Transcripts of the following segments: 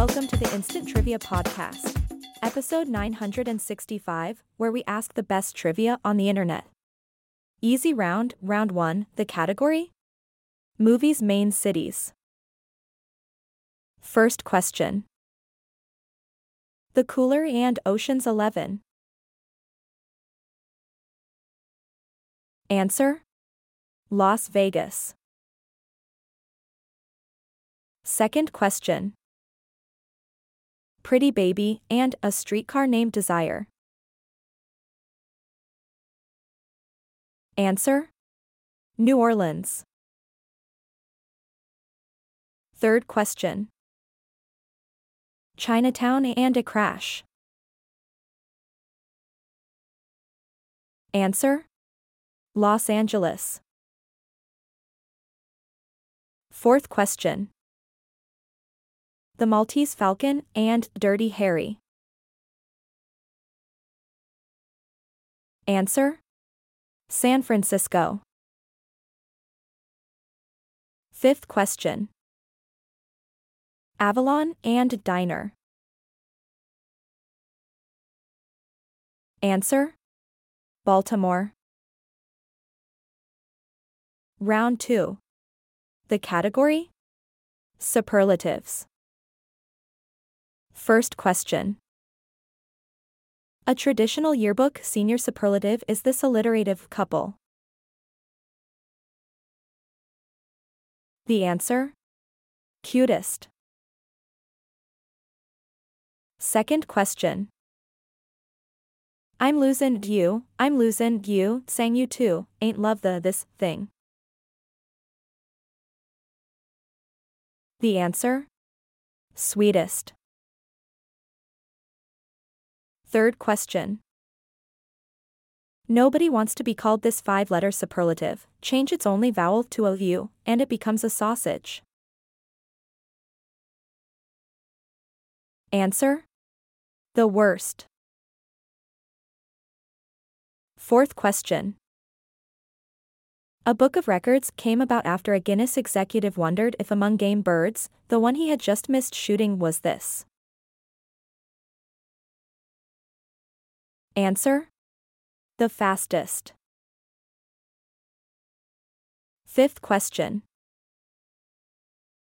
Welcome to the Instant Trivia Podcast, episode 965, where we ask the best trivia on the internet. Easy round, round one, the category? Movies main cities. First question The Cooler and Ocean's Eleven. Answer Las Vegas. Second question Pretty Baby and A Streetcar Named Desire. Answer New Orleans. Third question Chinatown and a Crash. Answer Los Angeles. Fourth question The Maltese Falcon and Dirty Harry. Answer San Francisco. Fifth question Avalon and Diner. Answer Baltimore. Round 2. The category? Superlatives. First question. A traditional yearbook senior superlative is this alliterative couple. The answer? Cutest. Second question. I'm losing you, I'm losing you, sang U2, ain't love the this thing. The answer? Sweetest. Third question. Nobody wants to be called this five letter superlative, change its only vowel to a U, and it becomes a sausage. Answer? The worst. Fourth question. A book of records came about after a Guinness executive wondered if among game birds, the one he had just missed shooting was this. Answer? The fastest. Fifth question.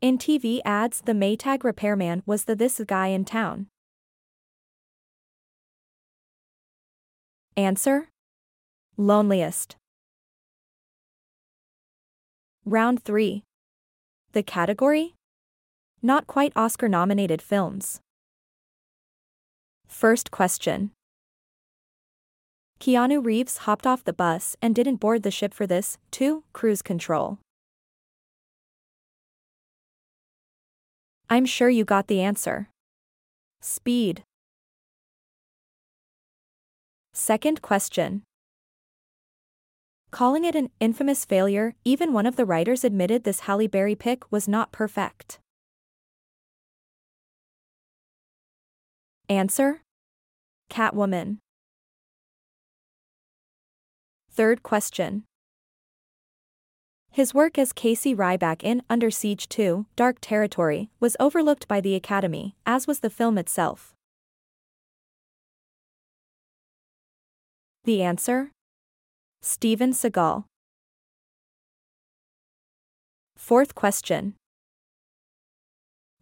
In TV ads, the Maytag repairman was the this guy in town. Answer? Loneliest. Round 3. The category? Not quite Oscar nominated films. First question. Keanu Reeves hopped off the bus and didn't board the ship for this, too, cruise control. I'm sure you got the answer. Speed. Second question. Calling it an infamous failure, even one of the writers admitted this Halle Berry pick was not perfect. Answer? Catwoman. Third question. His work as Casey Ryback in Under Siege 2, Dark Territory, was overlooked by the Academy, as was the film itself. The answer? Steven Seagal. Fourth question.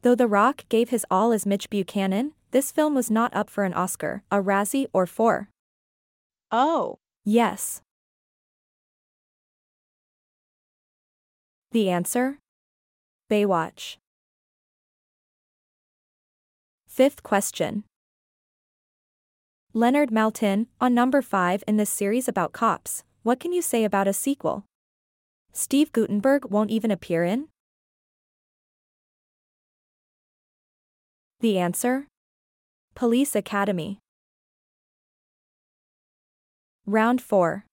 Though The Rock gave his all as Mitch Buchannon, this film was not up for an Oscar, a Razzie, or four. Oh. Yes. The answer? Baywatch. Fifth question. Leonard Maltin, on number 5 in this series about cops, what can you say about a sequel? Steve Guttenberg won't even appear in? The answer? Police Academy. Round 4.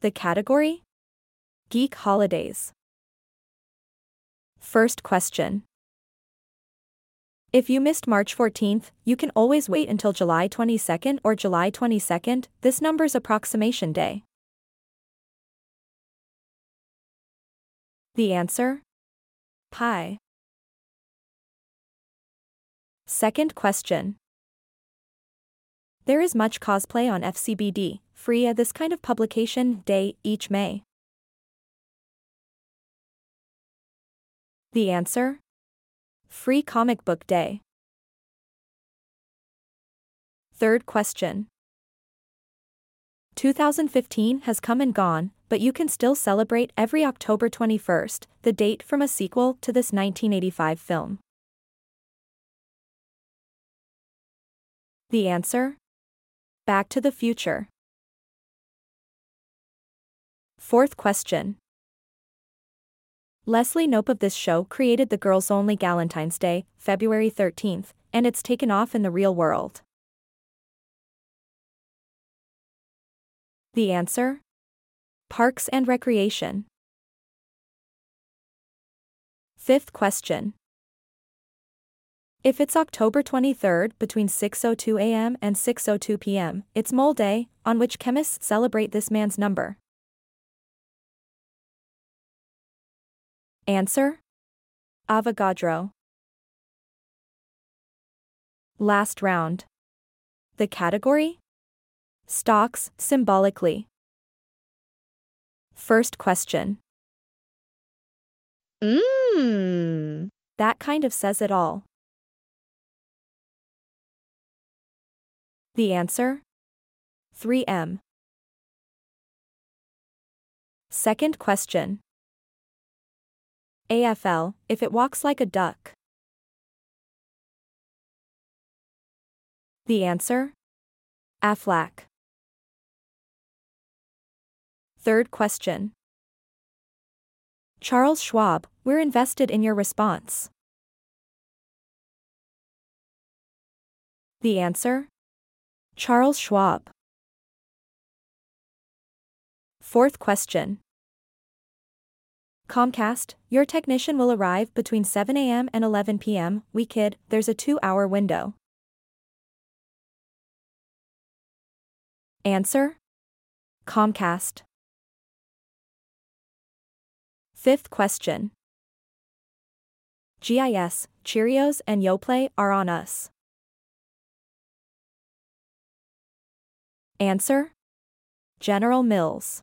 The category? Geek Holidays. First question. If you missed March 14th, you can always wait until July 22nd or July 22nd, this number's approximation day. The answer? Pi. Second question. There is much cosplay on FCBD, free at this kind of publication day each May. The answer? Free Comic Book Day. Third question. 2015 has come and gone, but you can still celebrate every October 21st, the date from a sequel to this 1985 film. The answer? Back to the Future. Fourth question. Leslie Knope of this show created the Girls Only Galentine's Day, February 13th, and it's taken off in the real world. The answer? Parks and Recreation. Fifth question. If it's October 23rd between 6:02 a.m. and 6:02 p.m., it's Mole Day, on which chemists celebrate this man's number. Answer: Avogadro. Last round. The category? Stocks, symbolically. First question. Mmm. That kind of says it all. The answer? 3M. Second question. AFL, if it walks like a duck. The answer? Aflac. Third question. Charles Schwab, we're invested in your response. The answer? Charles Schwab. Fourth question. Comcast, your technician will arrive between 7 a.m. and 11 p.m. We kid, there's a two hour window. Answer? Comcast. Fifth question. GIS, Cheerios, and Yoplait are on us. Answer? General Mills.